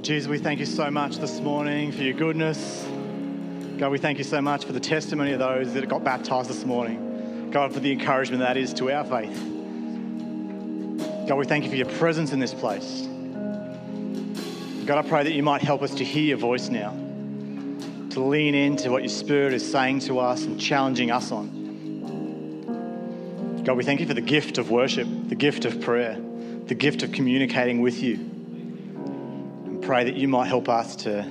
Lord. Jesus, we thank you so much this morning for your goodness. God, we thank you so much for the testimony of those that got baptized this morning. God, for the encouragement that is to our faith. God, we thank you for your presence in this place. God, I pray that you might help us to hear your voice now, to lean into what your Spirit is saying to us and challenging us on. God, we thank you for the gift of worship, the gift of prayer, the gift of communicating with you. Pray that you might help us to,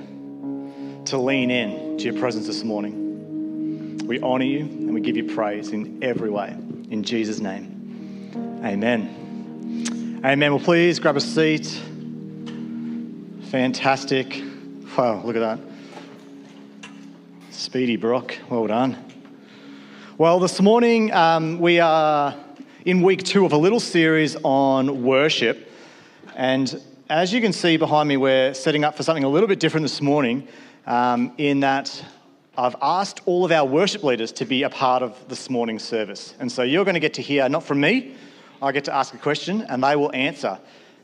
to lean in to your presence this morning. We honor you and we give you praise in every way. In Jesus' name, amen. Amen. Well, please grab a seat. Fantastic. Wow, look at that. Speedy Brock, well done. Well, this morning um, we are in week two of a little series on worship. And as you can see behind me, we're setting up for something a little bit different this morning, um, in that I've asked all of our worship leaders to be a part of this morning's service. And so you're going to get to hear, not from me, I get to ask a question and they will answer.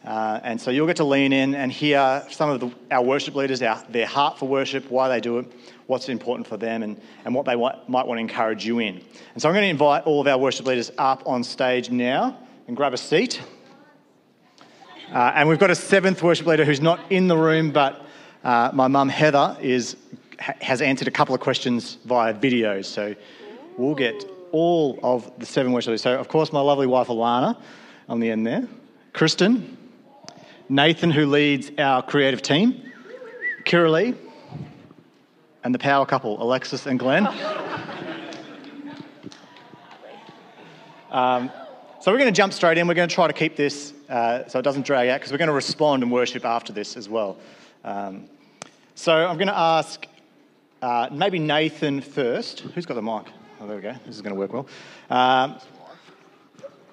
Uh, and so you'll get to lean in and hear some of the, our worship leaders, our, their heart for worship, why they do it, what's important for them, and, and what they want, might want to encourage you in. And so I'm going to invite all of our worship leaders up on stage now and grab a seat. Uh, and we've got a seventh worship leader who's not in the room, but uh, my mum Heather is, has answered a couple of questions via video. So we'll get all of the seven worship leaders. So, of course, my lovely wife Alana on the end there, Kristen, Nathan, who leads our creative team, Kira Lee, and the power couple, Alexis and Glenn. Um, so we're going to jump straight in. We're going to try to keep this uh, so it doesn't drag out because we're going to respond and worship after this as well. Um, so I'm going to ask uh, maybe Nathan first. Who's got the mic? Oh, there we go. This is going to work well. Um,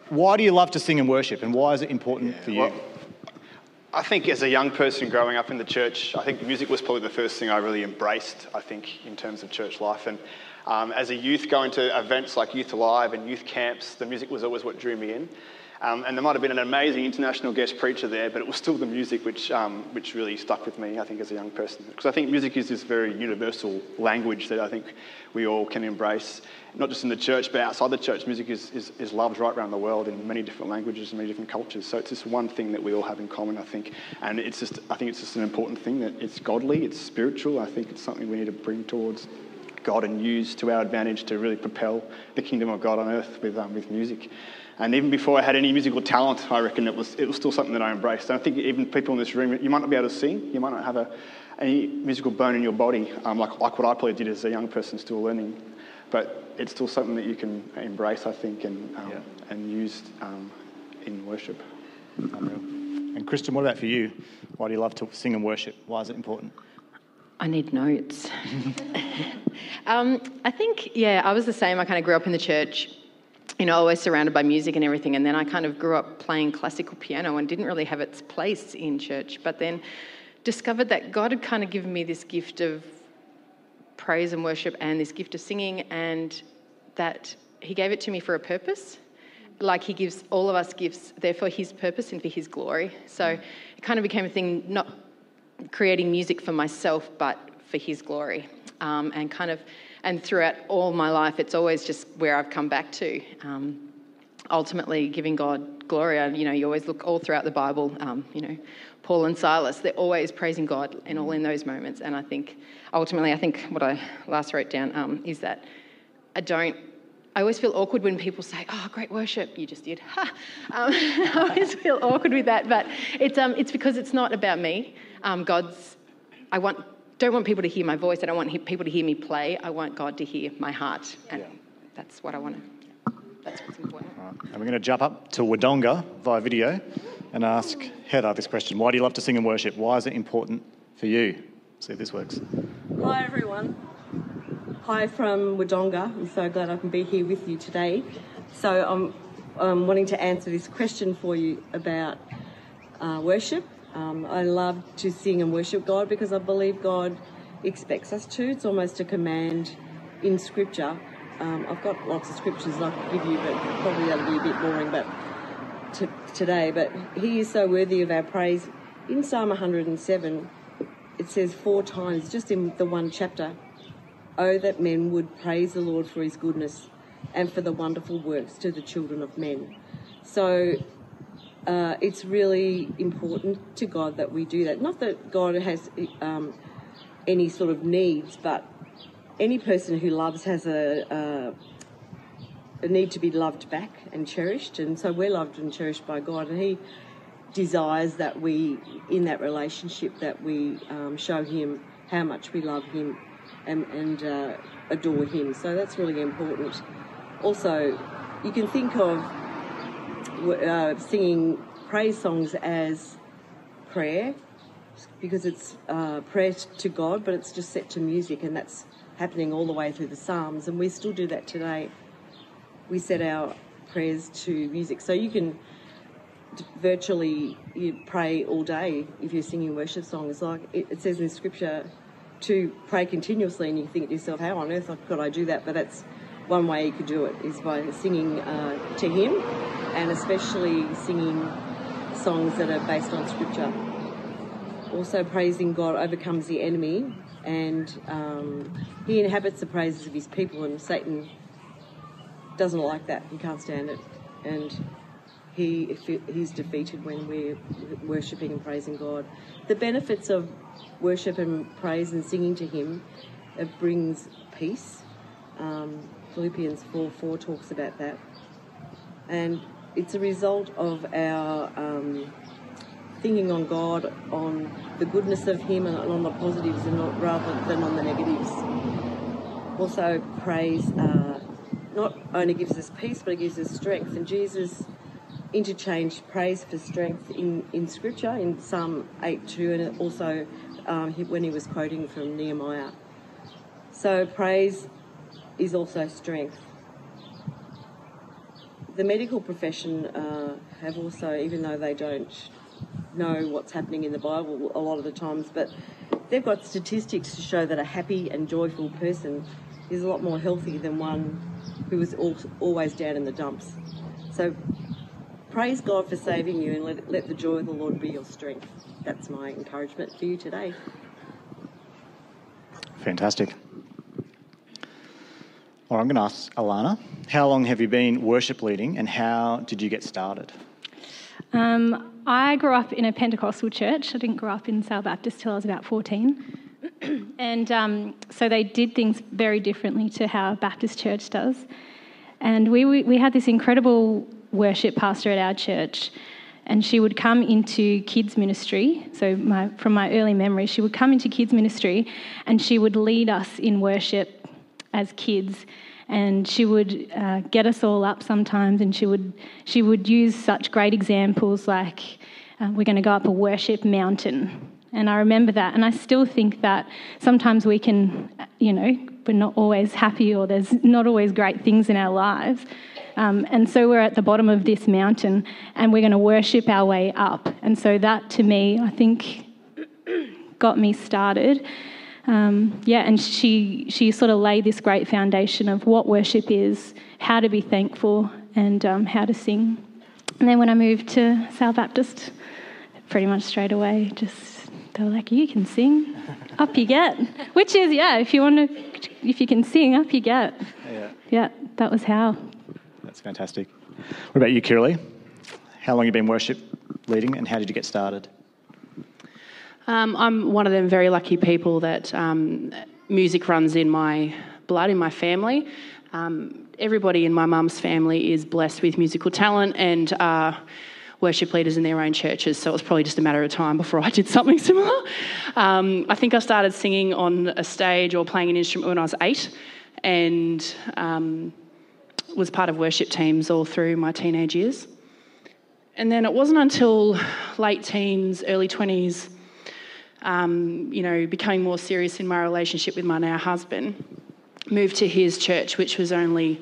why do you love to sing and worship, and why is it important for you? Well, I think as a young person growing up in the church, I think music was probably the first thing I really embraced, I think, in terms of church life. And um, as a youth, going to events like Youth Alive and youth camps, the music was always what drew me in. Um, and there might have been an amazing international guest preacher there, but it was still the music which, um, which really stuck with me, I think, as a young person. Because I think music is this very universal language that I think we all can embrace, not just in the church, but outside the church. Music is, is, is loved right around the world in many different languages and many different cultures. So it's this one thing that we all have in common, I think. And it's just, I think it's just an important thing that it's godly, it's spiritual. I think it's something we need to bring towards God and use to our advantage to really propel the kingdom of God on earth with, um, with music. And even before I had any musical talent, I reckon it was, it was still something that I embraced. And I think even people in this room, you might not be able to sing, you might not have a, any musical bone in your body, um, like, like what I probably did as a young person still learning. But it's still something that you can embrace, I think, and, um, yeah. and use um, in worship. Unreal. And Kristen, what about for you? Why do you love to sing and worship? Why is it important? I need notes. um, I think, yeah, I was the same. I kind of grew up in the church you know, always surrounded by music and everything. And then I kind of grew up playing classical piano and didn't really have its place in church. But then discovered that God had kind of given me this gift of praise and worship and this gift of singing, and that He gave it to me for a purpose. Like He gives all of us gifts, they're for His purpose and for His glory. So it kind of became a thing, not creating music for myself, but for His glory. Um, and kind of and throughout all my life, it's always just where I've come back to. Um, ultimately, giving God glory. You know, you always look all throughout the Bible. Um, you know, Paul and Silas, they're always praising God and all in those moments. And I think, ultimately, I think what I last wrote down um, is that I don't. I always feel awkward when people say, "Oh, great worship!" You just did. Ha! Um, I always feel awkward with that, but it's um, it's because it's not about me. Um, God's. I want don't want people to hear my voice. I don't want people to hear me play. I want God to hear my heart. And yeah. that's what I want to, that's what's important. Right. And we're going to jump up to Wodonga via video and ask Heather this question. Why do you love to sing and worship? Why is it important for you? See if this works. Hi, everyone. Hi from Wodonga. I'm so glad I can be here with you today. So I'm, I'm wanting to answer this question for you about uh, worship um, I love to sing and worship God because I believe God expects us to. It's almost a command in Scripture. Um, I've got lots of scriptures I could give you, but probably that'll be a bit boring. But today, but He is so worthy of our praise. In Psalm 107, it says four times, just in the one chapter, Oh, that men would praise the Lord for his goodness and for the wonderful works to the children of men. So uh, it's really important to God that we do that. Not that God has um, any sort of needs, but any person who loves has a, a, a need to be loved back and cherished. And so we're loved and cherished by God, and He desires that we, in that relationship, that we um, show Him how much we love Him and, and uh, adore Him. So that's really important. Also, you can think of uh, singing praise songs as prayer because it's uh, prayer to God, but it's just set to music, and that's happening all the way through the Psalms, and we still do that today. We set our prayers to music, so you can virtually you pray all day if you're singing worship songs. Like it, it says in Scripture to pray continuously, and you think to yourself, "How on earth could I do that?" But that's one way you could do it is by singing uh, to Him, and especially singing songs that are based on Scripture. Also, praising God overcomes the enemy, and um, He inhabits the praises of His people, and Satan doesn't like that. He can't stand it, and he he's defeated when we're worshipping and praising God. The benefits of worship and praise and singing to Him it brings peace. Um, Philippians 4 4 talks about that. And it's a result of our um, thinking on God, on the goodness of Him, and on the positives, and not, rather than on the negatives. Also, praise uh, not only gives us peace, but it gives us strength. And Jesus interchanged praise for strength in, in Scripture in Psalm 8 2, and also um, when he was quoting from Nehemiah. So, praise is also strength. The medical profession uh, have also, even though they don't know what's happening in the Bible a lot of the times, but they've got statistics to show that a happy and joyful person is a lot more healthy than one who is always down in the dumps. So praise God for saving you and let, let the joy of the Lord be your strength. That's my encouragement for you today. Fantastic. Right, I'm going to ask Alana, how long have you been worship leading and how did you get started? Um, I grew up in a Pentecostal church. I didn't grow up in Sale Baptist till I was about 14. and um, so they did things very differently to how a Baptist church does. And we, we, we had this incredible worship pastor at our church and she would come into kids ministry. So, my, from my early memory, she would come into kids ministry and she would lead us in worship as kids. And she would uh, get us all up sometimes, and she would she would use such great examples like, uh, "We're going to go up a worship mountain," and I remember that, and I still think that sometimes we can, you know, we're not always happy, or there's not always great things in our lives, um, and so we're at the bottom of this mountain and we're going to worship our way up. And so that to me, I think, got me started. Um, yeah, and she, she sort of laid this great foundation of what worship is, how to be thankful, and um, how to sing. And then when I moved to South Baptist, pretty much straight away, just they were like, "You can sing, up you get." Which is, yeah, if you want to, if you can sing, up you get. Yeah. Yeah, that was how. That's fantastic. What about you, Kiralee? How long have you been worship leading and how did you get started? Um, I'm one of them very lucky people that um, music runs in my blood, in my family. Um, everybody in my mum's family is blessed with musical talent and worship leaders in their own churches, so it was probably just a matter of time before I did something similar. Um, I think I started singing on a stage or playing an instrument when I was eight, and um, was part of worship teams all through my teenage years. And then it wasn't until late teens, early 20s, um, you know, becoming more serious in my relationship with my now husband, moved to his church, which was only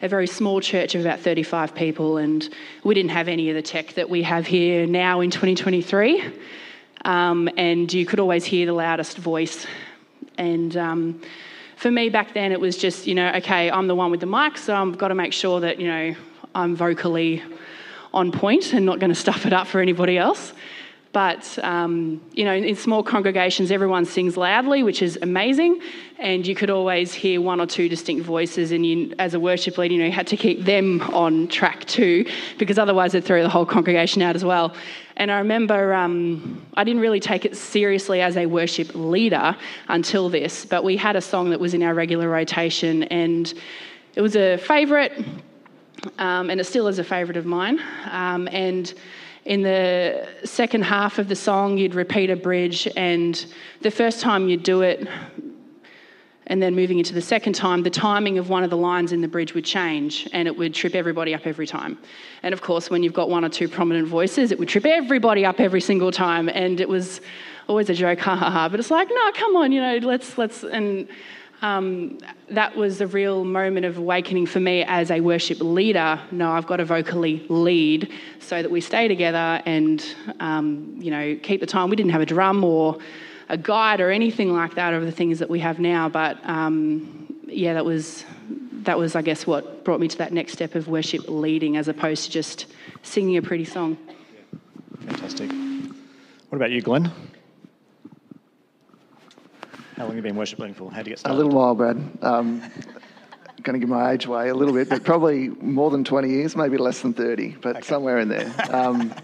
a very small church of about 35 people, and we didn't have any of the tech that we have here now in 2023. Um, and you could always hear the loudest voice. And um, for me back then, it was just, you know, okay, I'm the one with the mic, so I've got to make sure that, you know, I'm vocally on point and not going to stuff it up for anybody else. But, um, you know, in, small congregations, everyone sings loudly, which is amazing. And you could always hear one or two distinct voices. And you, as a worship leader, you know, you had to keep them on track too, because otherwise they'd throw the whole congregation out as well. And I remember um, I didn't really take it seriously as a worship leader until this, but we had a song that was in our regular rotation, and it was a favourite, um, and it still is a favourite of mine. Um, and in the second half of the song, you'd repeat a bridge, and the first time you'd do it, and then moving into the second time, the timing of one of the lines in the bridge would change and it would trip everybody up every time. And of course, when you've got one or two prominent voices, it would trip everybody up every single time. And it was always a joke, ha ha ha. But it's like, no, come on, you know, let's, let's, and um, that was a real moment of awakening for me as a worship leader. No, I've got to vocally lead so that we stay together and, um, you know, keep the time. We didn't have a drum or a guide or anything like that of the things that we have now, but um, yeah, that was that was, I guess, what brought me to that next step of worship leading as opposed to just singing a pretty song. Fantastic. What about you, Glenn? How long have you been worshiping for? How did you get started? A little while, Brad. Um, going to give my age away a little bit, but probably more than 20 years, maybe less than 30, but okay. somewhere in there. Um,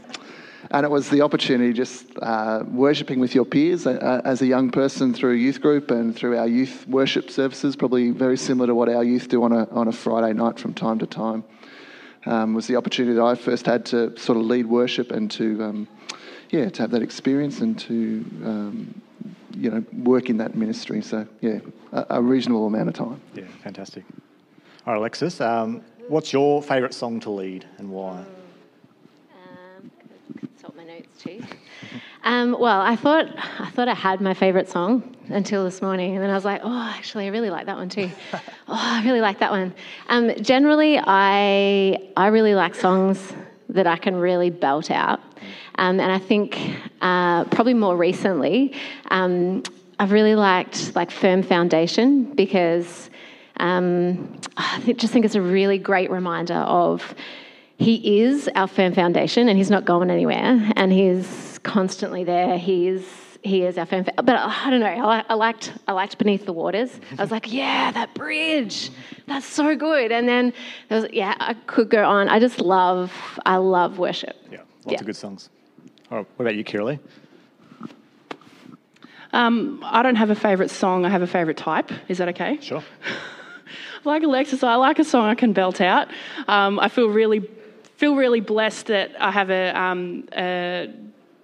and it was the opportunity just uh, worshipping with your peers uh, as a young person through youth group and through our youth worship services, probably very similar to what our youth do on a, on a Friday night from time to time. Um, was the opportunity that I first had to sort of lead worship and to, um, yeah, to have that experience and to um, you know, work in that ministry. So, yeah, a, a reasonable amount of time. Yeah, fantastic. All right, Alexis, um, what's your favourite song to lead and why? Um, consult my notes too. Um, well, I thought I thought I had my favourite song until this morning, and then I was like, oh, actually, I really like that one too. oh, I really like that one. Um, generally, I I really like songs that I can really belt out. Um, and I think uh, probably more recently, um, I've really liked like Firm Foundation because um, I just think it's a really great reminder of He is our firm foundation and He's not going anywhere and He's constantly there. He's he is our firm. But I don't know. I, I, liked I liked Beneath the Waters. I was like, yeah, that bridge, that's so good. And then there was, yeah, I could go on. I just love I love worship. Yeah, lots yeah. of good songs. What about you, Kiralee? Um, I don't have a favourite song. I have a favourite type. Is that okay? Sure. like Alexis, I like a song I can belt out. Um, I feel really feel really blessed that I have a, um, a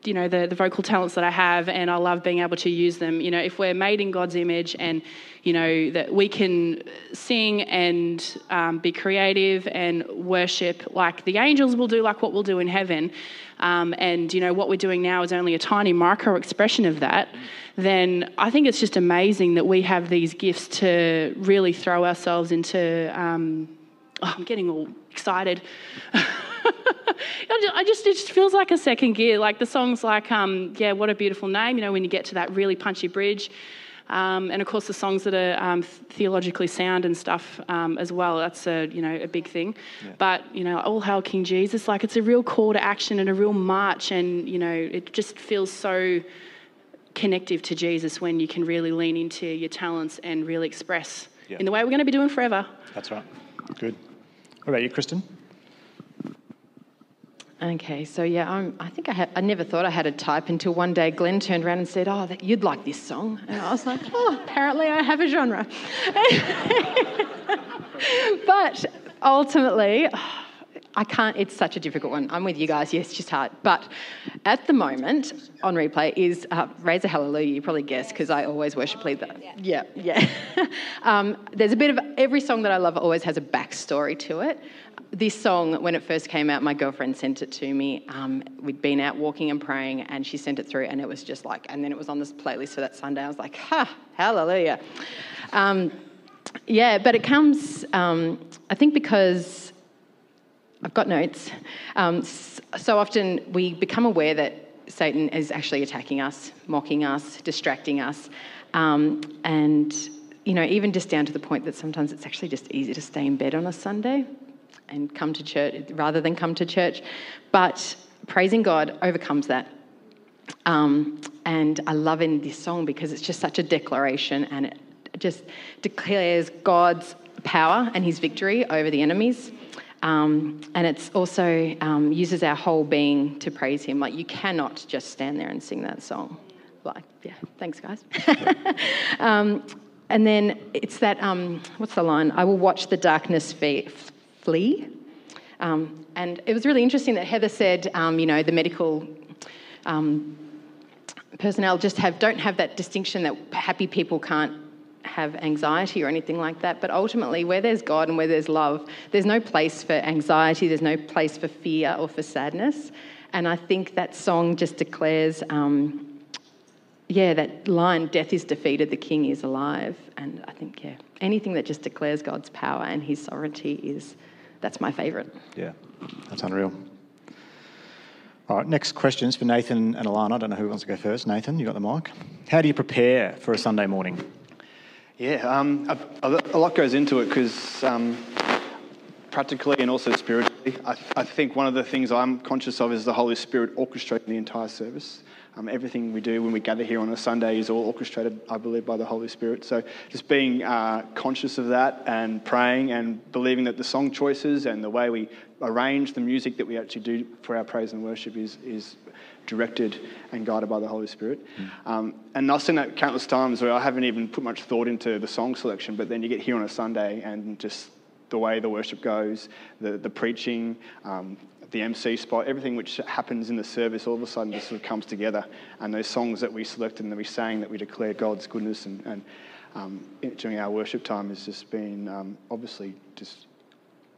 you know the, the vocal talents that I have, and I love being able to use them. You know, if we're made in God's image, and you know that we can sing and um, be creative and worship like the angels will do, like what we'll do in heaven, um, and you know what we're doing now is only a tiny micro expression of that. Then I think it's just amazing that we have these gifts to really throw ourselves into. Um, oh, I'm getting all excited. I just, it just feels like a second gear. Like the song's like, um, yeah, what a beautiful name, you know, when you get to that really punchy bridge. Um, and of course, the songs that are um, theologically sound and stuff um, as well. That's a you know a big thing. Yeah. But you know, all hail King Jesus! Like it's a real call to action and a real march, and you know, it just feels so connective to Jesus when you can really lean into your talents and really express yeah. in the way we're going to be doing forever. That's right. Good. What about you, Kristen? Okay, so yeah, I'm, i think I, I never thought I had a type until one day Glenn turned around and said, "Oh, that, you'd like this song," and I was like, "Oh, apparently I have a genre." but ultimately, I can't. It's such a difficult one. I'm with you guys. Yes, just hard. But at the moment, on replay is uh, "Raise a Hallelujah." You probably guessed because I always worship lead that. Yeah, yeah. um, there's a bit of every song that I love always has a backstory to it this song, when it first came out, my girlfriend sent it to me. Um, we'd been out walking and praying, and she sent it through, and it was just like, and then it was on this playlist for that Sunday. I was like, ha, hallelujah. Um, yeah, but it comes, um, I think, because I've got notes. Um, so often we become aware that Satan is actually attacking us, mocking us, distracting us, um, and you know, even just down to the point that sometimes it's actually just easy to stay in bed on a Sunday and come to church rather than come to church. But praising God overcomes that. Um, and I love in this song because it's just such a declaration and it just declares God's power and his victory over the enemies. Um, and it's also um, uses our whole being to praise him. Like you cannot just stand there and sing that song. Like, yeah, thanks, guys. um, and then it's that, um, what's the line? I will watch the darkness flee. Um, and it was really interesting that Heather said, um, you know, the medical personnel just have don't have that distinction that happy people can't have anxiety or anything like that. But ultimately, where there's God and where there's love, there's no place for anxiety, there's no place for fear or for sadness. And I think that song just declares, um, yeah, that line, death is defeated, the king is alive. And I think, yeah, anything that just declares God's power and his sovereignty is, that's my favourite. Yeah, that's unreal. All right, next questions for Nathan and Alana. I don't know who wants to go first. Nathan, you got the mic. How do you prepare for a Sunday morning? Yeah, um, a, a, lot goes into it because um, practically and also spiritually, I, I, think one of the things I'm conscious of is the Holy Spirit orchestrating the entire service. Um, everything we do when we gather here on a Sunday is all orchestrated, I believe, by the Holy Spirit. So just being uh, conscious of that and praying and believing that the song choices and the way we arrange the music that we actually do for our praise and worship is, is directed and guided by the Holy Spirit. Mm. Um, and I've seen that countless times where I haven't even put much thought into the song selection, but then you get here on a Sunday and just the way the worship goes, the, the preaching, um, the MC spot, everything which happens in the service all of a sudden just sort of comes together. And those songs that we selected and that we sang that we declare God's goodness and, and um, during our worship time has just been um, obviously just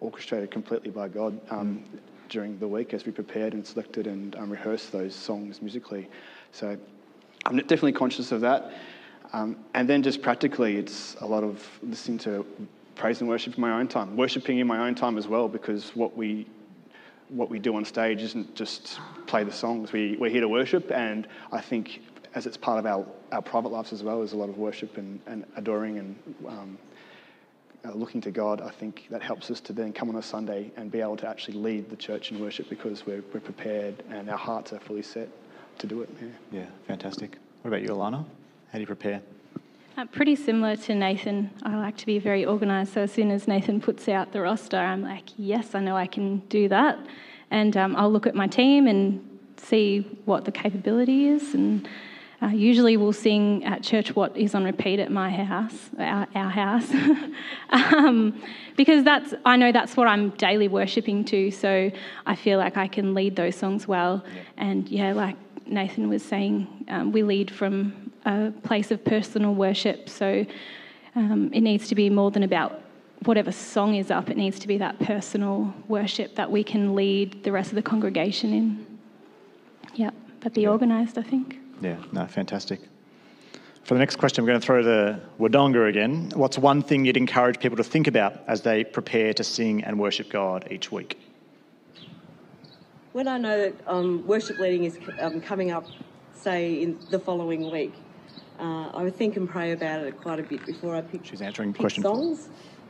orchestrated completely by God um, mm. During the week as we prepared and selected and um, rehearsed those songs musically. So I'm definitely conscious of that. Um, and then just practically, it's a lot of listening to praise and worship in my own time, worshipping in my own time as well, because what we what we do on stage isn't just play the songs. We, we're here to worship, and I think as it's part of our, our private lives as well, there's a lot of worship and, and adoring and um, uh, looking to God. I think that helps us to then come on a Sunday and be able to actually lead the church in worship because we're, we're prepared and our hearts are fully set to do it. Yeah, yeah fantastic. What about you, Alana? How do you prepare? Uh, pretty similar to Nathan. I like to be very organised. So as soon as Nathan puts out the roster, I'm like, yes, I know I can do that. And um, I'll look at my team and see what the capability is. And uh, usually we'll sing at church what is on repeat at my house, our, our house, um, because that's I know that's what I'm daily worshipping to. So I feel like I can lead those songs well. Yeah. And yeah, like Nathan was saying, um, we lead from a place of personal worship. So um, it needs to be more than about whatever song is up, it needs to be that personal worship that we can lead the rest of the congregation in. Yeah, but be yeah. organised, I think. Yeah, no, fantastic. For the next question, I'm going to throw the Wodonga again. What's one thing you'd encourage people to think about as they prepare to sing and worship God each week? When I know that um, worship leading is um, coming up, say, in the following week, uh, I would think and pray about it quite a bit before I pick, She's answering pick songs.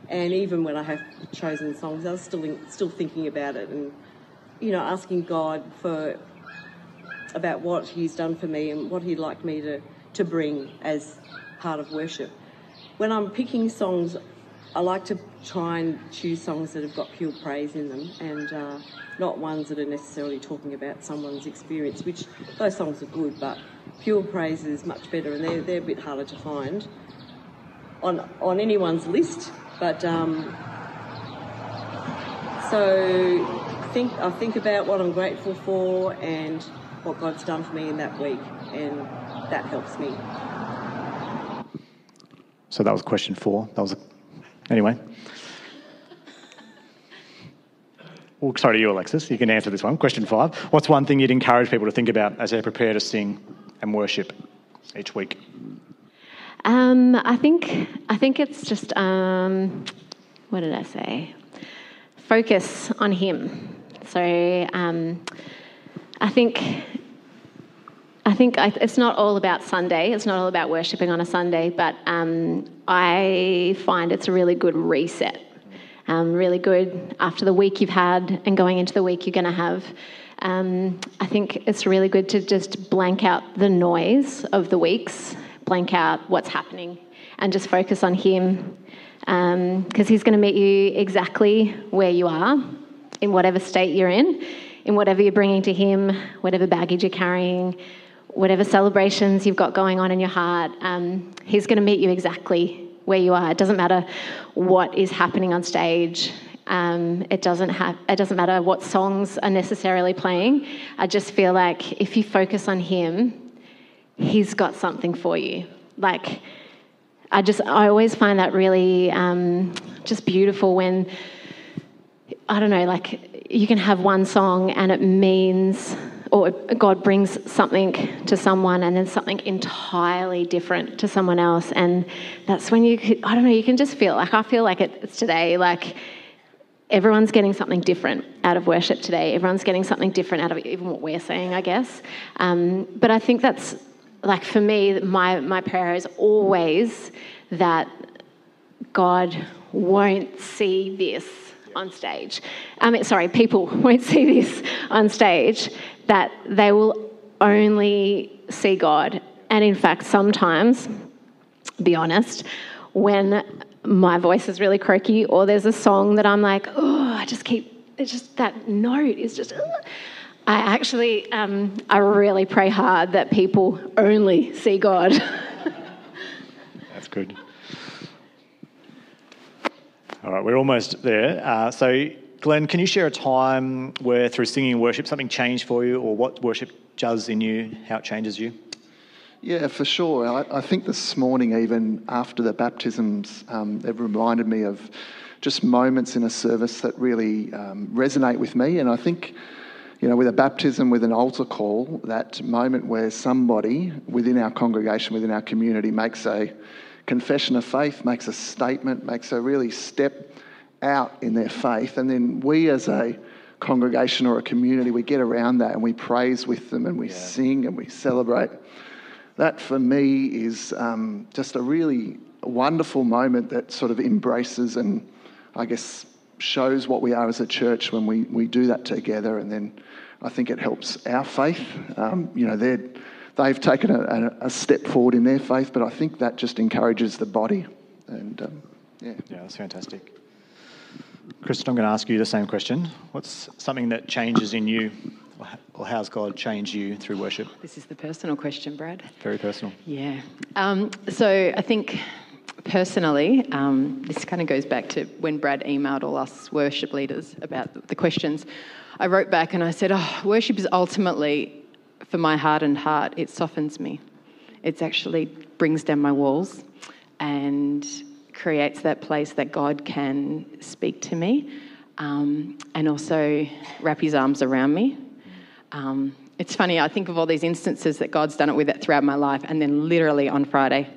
And even when I have chosen songs, I was still in, still thinking about it and you know asking God for about what He's done for me and what He'd like me to to bring as part of worship. When I'm picking songs, I like to try and choose songs that have got pure praise in them and uh, not ones that are necessarily talking about someone's experience, which those songs are good, but pure praise is much better and they're, they're a bit harder to find on, on anyone's list. But um, so think, I think about what I'm grateful for and what God's done for me in that week, and that helps me. So that was question four. That was a, anyway. Well, sorry to you, Alexis. You can answer this one. Question five. What's one thing you'd encourage people to think about as they prepare to sing and worship each week? Um, I think I think it's just um, what did I say? Focus on Him. So um, I think I think it's not all about Sunday. It's not all about worshiping on a Sunday, but um, I find it's a really good reset. Um, really good after the week you've had and going into the week you're going to have. Um, I think it's really good to just blank out the noise of the weeks, blank out what's happening, and just focus on Him because um, He's going to meet you exactly where you are, in whatever state you're in, in whatever you're bringing to Him, whatever baggage you're carrying, whatever celebrations you've got going on in your heart. Um, he's going to meet you exactly where you are. It doesn't matter what is happening on stage. Um, it doesn't have. It doesn't matter what songs are necessarily playing. I just feel like if you focus on Him, He's got something for you. Like I just, I always find that really um, just beautiful when I don't know, like you can have one song and it means or God brings something to someone and then something entirely different to someone else. And that's when you, could, I don't know, you can just feel like, I feel like it's today, like everyone's getting something different out of worship today. Everyone's getting something different out of even what we're saying, I guess. Um, but I think that's like for me, my, my prayer is always that God won't see this on stage. I mean, sorry, people won't see this on stage, that they will only see God. And in fact, sometimes, be honest, when my voice is really croaky or there's a song that I'm like, oh, I just keep, it's just that note is just. I actually, um, I really pray hard that people only see God. That's good. All right, we're almost there. Uh, so, Glenn, can you share a time where through singing and worship something changed for you or what worship does in you, how it changes you? Yeah, for sure. I, I think this morning, even after the baptisms, um, it reminded me of just moments in a service that really um, resonate with me. And I think you know, with a baptism, with an altar call, that moment where somebody within our congregation, within our community, makes a confession of faith, makes a statement, makes a really step out in their faith, and then we as a congregation or a community, we get around that and we praise with them and we yeah. sing and we celebrate. That for me is um, just a really wonderful moment that sort of embraces and I guess shows what we are as a church when we, we do that together. And then I think it helps our faith. Um, you know, they're, they've taken a, a, step forward in their faith, but I think that just encourages the body. And um, yeah. Yeah, that's fantastic. Kristen, I'm going to ask you the same question. What's something that changes in you, or how's God changed you through worship? This is the personal question, Brad. Very personal. Yeah. Um, so I think personally, um, this kind of goes back to when Brad emailed all us worship leaders about the questions. I wrote back and I said, Oh, worship is ultimately, for my hardened heart, it softens me. It actually brings down my walls and creates that place that God can speak to me um, and also wrap his arms around me. Um, it's funny, I think of all these instances that God's done it with it throughout my life, and then literally on Friday,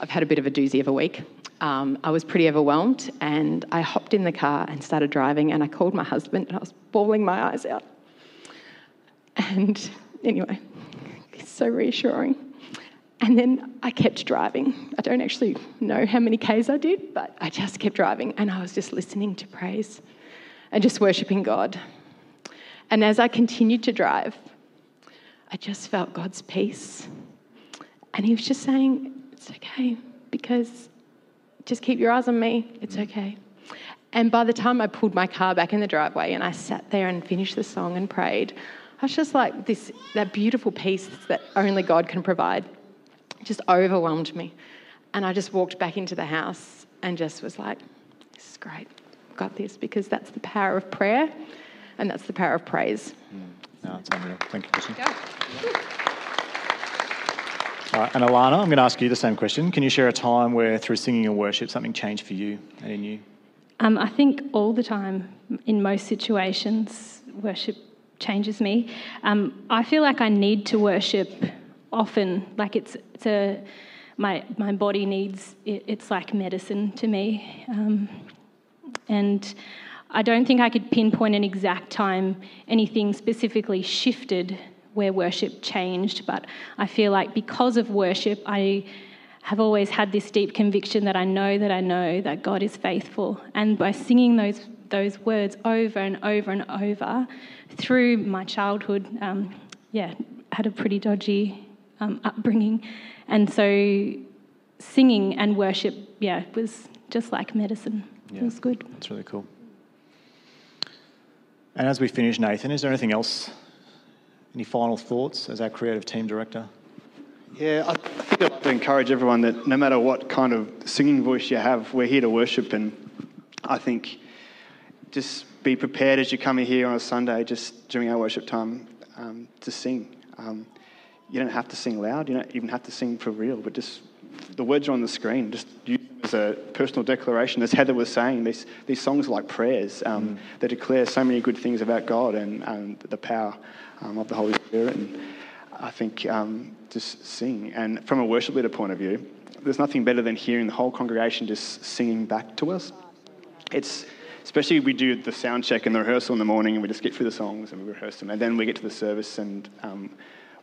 I've had a bit of a doozy of a week. Um, I was pretty overwhelmed and I hopped in the car and started driving and I called my husband and I was bawling my eyes out. And anyway, it's so reassuring. And then I kept driving. I don't actually know how many Ks I did, but I just kept driving and I was just listening to praise and just worshipping God. And as I continued to drive, I just felt God's peace. And He was just saying, it's okay because just keep your eyes on me. It's okay. And by the time I pulled my car back in the driveway and I sat there and finished the song and prayed, I was just like this that beautiful peace that only God can provide just overwhelmed me. And I just walked back into the house and just was like, this is great. I've got this because that's the power of prayer and that's the power of praise. Mm. No, it's unreal. Thank you, Kristen. All right, and Alana, I'm going to ask you the same question. Can you share a time where, through singing and worship, something changed for you and in you? Um, I think all the time, in most situations, worship changes me. Um, I feel like I need to worship often. Like it's, it's a my my body needs it, it's like medicine to me, um, and I don't think I could pinpoint an exact time anything specifically shifted where worship changed, but I feel like because of worship, I have always had this deep conviction that I know that I know that God is faithful. And by singing those those words over and over and over through my childhood. Um, yeah, had a pretty dodgy um, upbringing, and so singing and worship, yeah, was just like medicine. Yeah. It was good. That's really cool. And as we finish, Nathan, is there anything else? Any final thoughts as our creative team director? Yeah, I I think I'd like to encourage everyone that no matter what kind of singing voice you have, we're here to worship. And I think just be prepared as you come in here on a Sunday, just during our worship time, um, to sing. Um, you don't have to sing loud, you don't even have to sing for real, but just the words are on the screen. Just use them as a personal declaration. As Heather was saying, these, these songs are like prayers um, that declare so many good things about God and, and the power um, of the Holy Spirit. And I think um, just sing. And from a worship leader point of view, there's nothing better than hearing the whole congregation just singing back to us. It's especially we do the sound check and the rehearsal in the morning, and we just get through the songs and we rehearse them, and then we get to the service. And um,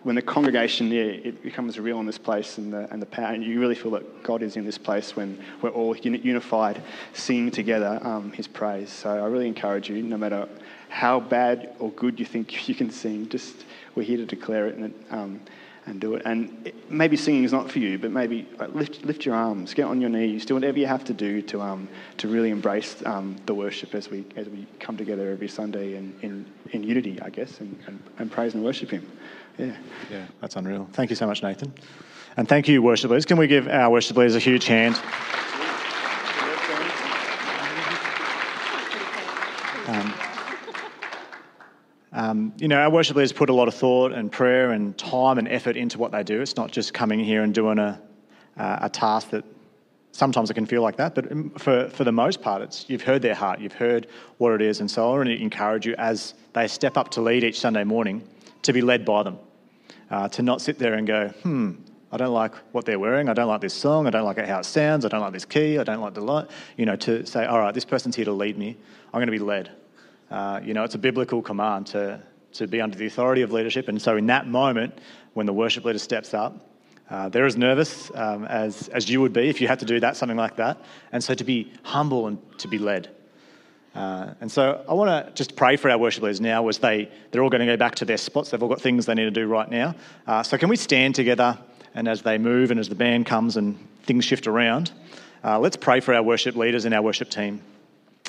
when the congregation, yeah, it becomes real in this place, and the and the power, and you really feel that God is in this place when we're all unified, singing together um, His praise. So I really encourage you, no matter how bad or good you think you can sing, just we're here to declare it and. Um, and do it. And it, maybe singing is not for you, but maybe like, lift, lift your arms, get on your knees, do whatever you have to do to, um, to really embrace um, the worship as we, as we come together every Sunday in, in, in unity, I guess, and, and, and praise and worship Him. Yeah. Yeah, that's unreal. Thank you so much, Nathan. And thank you, worship leaders. Can we give our worship leaders a huge hand? Um, you know, our worship leaders put a lot of thought and prayer and time and effort into what they do. It's not just coming here and doing a, uh, a task that sometimes it can feel like that, but for, for the most part, it's, you've heard their heart, you've heard what it is. And so I want to encourage you as they step up to lead each Sunday morning to be led by them, uh, to not sit there and go, hmm, I don't like what they're wearing. I don't like this song. I don't like how it sounds. I don't like this key. I don't like the light. You know, to say, all right, this person's here to lead me. I'm going to be led. Uh, you know, it's a biblical command to, to be under the authority of leadership. And so, in that moment, when the worship leader steps up, uh, they're as nervous um, as, as you would be if you had to do that, something like that. And so, to be humble and to be led. Uh, and so, I want to just pray for our worship leaders now as they, they're all going to go back to their spots. They've all got things they need to do right now. Uh, so, can we stand together? And as they move and as the band comes and things shift around, uh, let's pray for our worship leaders and our worship team.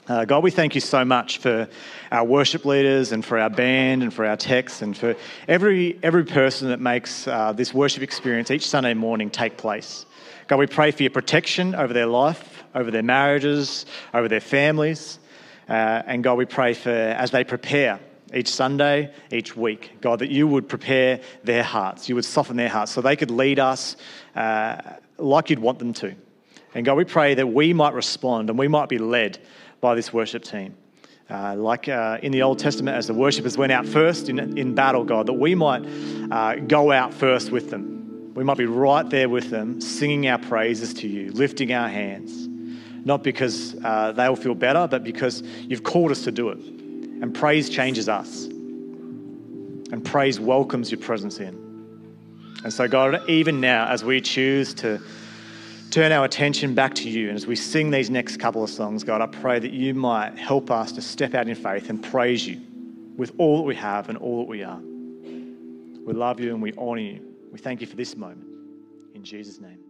Uh, God, we thank you so much for our worship leaders and for our band and for our techs and for every, every person that makes uh, this worship experience each Sunday morning take place. God, we pray for your protection over their life, over their marriages, over their families. Uh, and God, we pray for as they prepare each Sunday, each week, God, that you would prepare their hearts, you would soften their hearts so they could lead us uh, like you'd want them to. And God, we pray that we might respond and we might be led by this worship team. Uh, like uh, in the Old Testament, as the worshippers went out first in, in battle, God, that we might uh, go out first with them. We might be right there with them, singing our praises to you, lifting our hands, not because uh, they'll feel better, but because you've called us to do it. And praise changes us, and praise welcomes your presence in. And so, God, even now, as we choose to turn our attention back to you. And as we sing these next couple of songs, God, I pray that you might help us to step out in faith and praise you with all that we have and all that we are. We love you and we honour you. We thank you for this moment. In Jesus' name.